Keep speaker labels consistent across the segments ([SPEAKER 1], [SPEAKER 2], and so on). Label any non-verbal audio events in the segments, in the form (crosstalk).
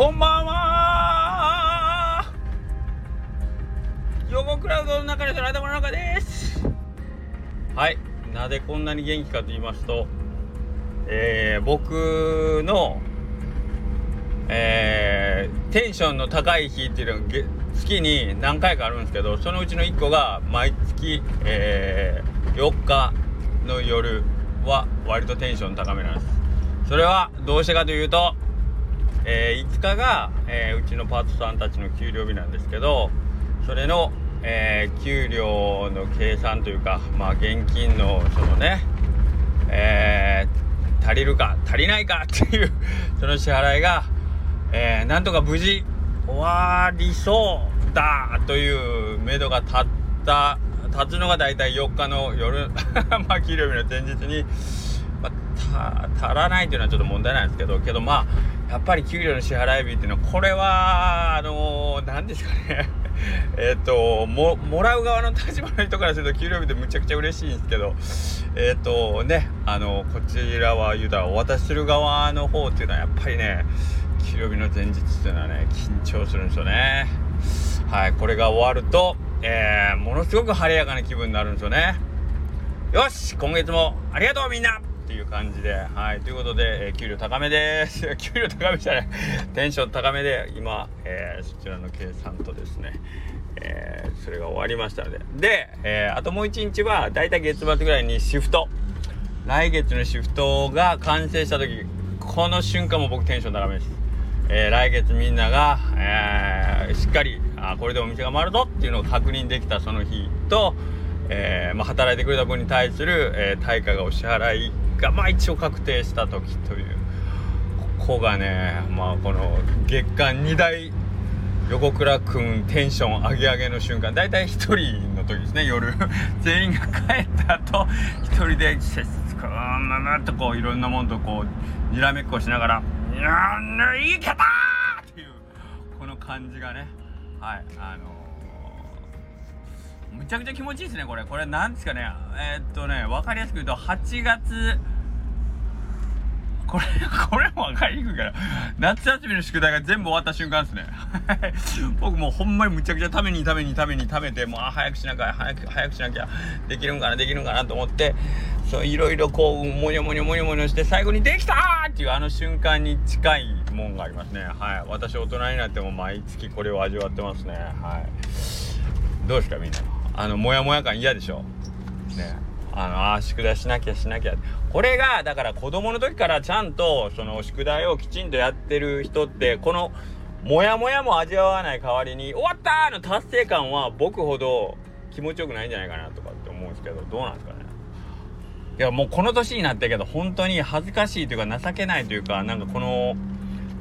[SPEAKER 1] こんばんは。横クラウドの中でその頭の中です。はい。なぜこんなに元気かと言いますとえー、僕のえー、テンションの高い日っていうのが月に何回かあるんですけどそのうちの1個が毎月、えー、4日の夜は割とテンション高めなんです。それはどうしてかというと、えー、5日が、えー、うちのパートさんたちの給料日なんですけどそれの、えー、給料の計算というかまあ現金のそのねえ足りるか足りないか (laughs) っていうその支払いがえ、なんとか無事終わりそうだという目処が立った立つのが大体4日の夜 (laughs) まあ給料日の前日に、まあ、足らないというのはちょっと問題なんですけどけどまあやっぱり給料の支払い日っていうのはこれはあの何、ですかね。(laughs) えっとももらう側の立場の人からすると給料日ってむちゃくちゃ嬉しいんですけど。えっ、とねあのこちらは言うたらお渡しする側の方っていうのはやっぱりね給料日の前日っていうのはね緊張するんですよね。はいこれが終わると、えー、ものすごく晴れやかな気分になるんですよね。よし今月もありがとうみんな。っていう感じではい。ということで、えー、給料高めです。(laughs) 給料高めじゃない。テンション高めで今、えー、そちらの計算とですねえー、それが終わりましたので。で、え、あともう1日はだいたい月末ぐらいにシフト。来月のシフトが完成した時この瞬間も僕テンション高めです。え、来月みんなが、えー、しっかりあこれでお店が回るぞっていうのを確認できたその日と、えー、まあ、働いてくれた分に対する、え対価がお支払いが、まあ、一応確定した時というここがね、まあ、この月間2大横倉君テンション上げ上げの瞬間大体1人の時ですね夜。全員が帰った後1人でせっすくままとこういろんなもんとこうにらめっこしながらいけたっていうこの感じがねはい。あのー、むちゃくちゃ気持ちいいですねこれこれなんですかねえー、っとね分かりやすく言うと8月これ、(laughs) これも分かりにくいから、夏休みの宿題が全部終わった瞬間ですね。(laughs) 僕もうほんまにむちゃくちゃためにためにために食べて、もう、あ、早くしなきゃ、早く、早くしなきゃ、できるんかな、できるんかなと思って、そう、いろいろこう、もにょもにょもにょもにょして、最後にできたーっていうあの瞬間に近いもんがありますね。はい。私大人になっても毎月これを味わってますね。はい。どうですか、みんな。あの、もやもや感嫌でしょ。ね。あのあ宿題しなきゃしなきゃ。これがだから子供の時からちゃんとその宿題をきちんとやってる人ってこのモヤモヤも味わわない代わりに終わったの達成感は僕ほど気持ちよくないんじゃないかなとかって思うんですけどどうなんですかね。いやもうこの年になったけど本当に恥ずかしいというか情けないというかなんかこの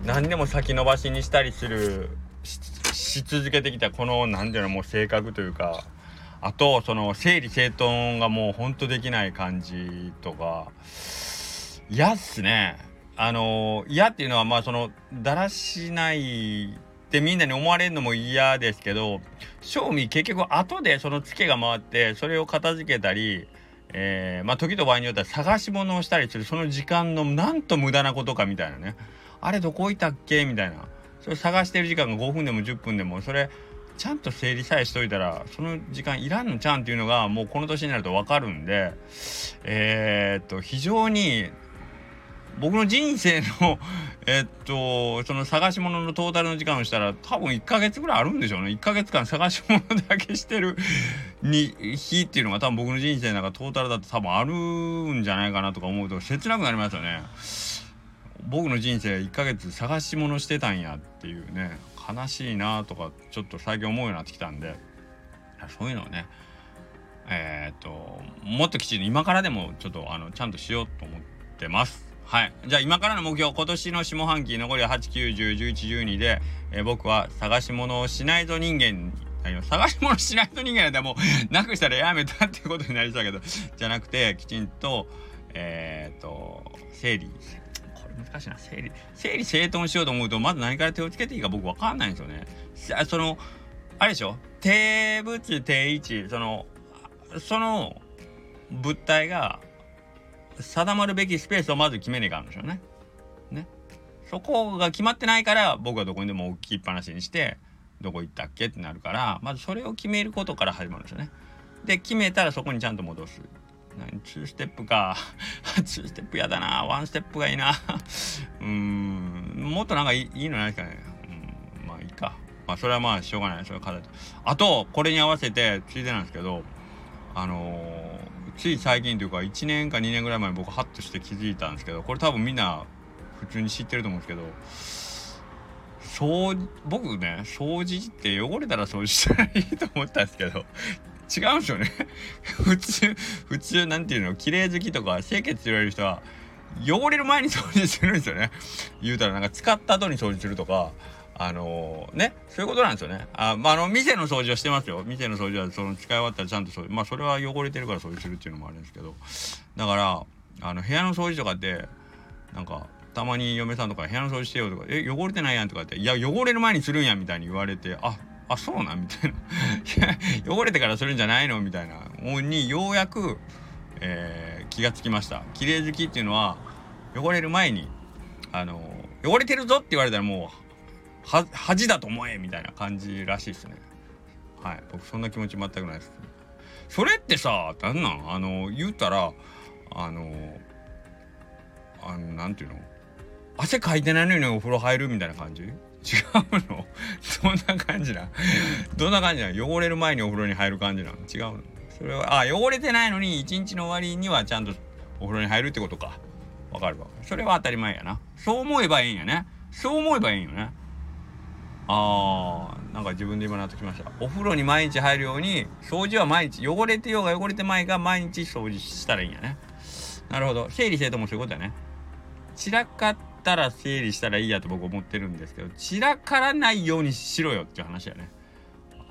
[SPEAKER 1] 何でも先延ばしにしたりするし続けてきたこの何ていうのもう性格というかあとその整理整頓がもうほんとできない感じとか。嫌っすね。あの嫌っていうのはまあそのだらしないってみんなに思われるのも嫌ですけど正味結局後でそのツケが回ってそれを片付けたりえー、まあ時と場合によっては探し物をしたりするその時間のなんと無駄なことかみたいなね。あれどこいたっけみたいな。それ探してる時間が5分でも10分でもそれちゃんと整理さえしといたらその時間いらんのちゃんっていうのがもうこの年になると分かるんでえー、っと非常に僕の人生の (laughs) えっとその探し物のトータルの時間をしたら多分1ヶ月ぐらいあるんでしょうね1ヶ月間探し物だけしてるに日っていうのが多分僕の人生の中トータルだと多分あるんじゃないかなとか思うと切なくなりますよね。僕の人生1ヶ月探し物してたんやっていうね悲しいなとかちょっと最近思うようになってきたんでそういうのをねえー、っともっときちんと今からでもちょっとあのちゃんとしようと思ってます。はい。じゃあ今からの目標、今年の下半期残りは8、9、10、11、12で、えー、僕は探し物をしないと人間探し物しないと人間なんてもうなくしたらやめたっていうことになりそうだけど、じゃなくて、きちんと、えー、っと、整理、難しいな。整理整理整頓しようと思うとまず何から手をつけていいか僕分かんないんですよね。そのあれでしょ？定物定位置そのその物体が定まるべきスペースをまず決めねえかんでしょうね。ね。そこが決まってないから僕はどこにでも置きっぱなしにしてどこ行ったっけ？ってなるからまずそれを決めることから始まるんですよね。で決めたらそこにちゃんと戻す。何2ステップか。2ステップやだな。1ステップがいいな。(laughs) うんもっとなんかいいのないですかね。うんまあいいか。まあそれはまあしょうがない。それは課題あとこれに合わせてついでなんですけどあのー、つい最近というか1年か2年ぐらい前に僕ハッとして気づいたんですけどこれ多分みんな普通に知ってると思うんですけど掃僕ね掃除って汚れたら掃除したらいいと思ったんですけど違うんですよね。(laughs) 普通普通なんていうの綺麗好きとか清潔って言われる人は汚れる前に掃除するんですよね。言うたらなんか使った後に掃除するとかあのー、ねそういうことなんですよね。あ,、まあ、あの店の掃除はしてますよ。店の掃除はその使い終わったらちゃんと掃除まあそれは汚れてるから掃除するっていうのもあるんですけど。だからあの部屋の掃除とかってなんかたまに嫁さんとか部屋の掃除してよとか「え汚れてないやん」とかって「いや汚れる前にするんや」みたいに言われてああそうなん？みたいな汚れてからするんじゃないの？みたいな。もにようやく、えー、気がつきました。綺麗好きっていうのは汚れる前にあの汚れてるぞって言われたらもう恥だと思えみたいな感じらしいですね。はい。僕そんな気持ち全くないです。それってさなんなん？あの言ったらあのあのなんていうの？汗かいてないのにお風呂入るみたいな感じ？(laughs) 違うの？そんな感じな。どんな感じなの？汚れる前にお風呂に入る感じなの？違うの？それはあ汚れてないのに一日の終わりにはちゃんとお風呂に入るってことか。わかるわそれは当たり前やな。そう思えばいいんやね。そう思えばいいんよね。あーなんか自分で今なってきました。お風呂に毎日入るように掃除は毎日汚れてようが汚れてまいが毎日掃除したらいいんやね。なるほど。整理整頓もそういうことやね。散らかったら整理したらいいやと僕思ってるんですけど散らからないようにしろよっていう話やね。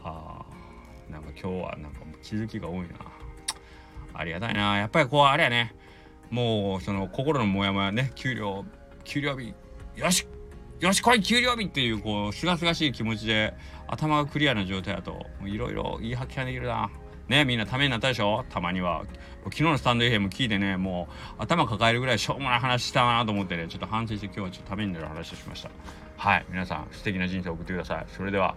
[SPEAKER 1] ああ。なんか今日はなんか気づきが多いな。ありがたいな。やっぱりこうあれやね。もうその心のモヤモヤね。給料給料日。よし。よし来い給料日っていうこうすがすがしい気持ちで頭がクリアな状態だといろいろいい発見できるな。ねみんなためになったでしょ？たまには。昨日のスタンド FM 聞いてねもう頭抱えるぐらいしょうもない話したなと思ってねちょっと反省して今日はちょっとためになる話をしました。はい皆さん素敵な人生を送ってください。それでは。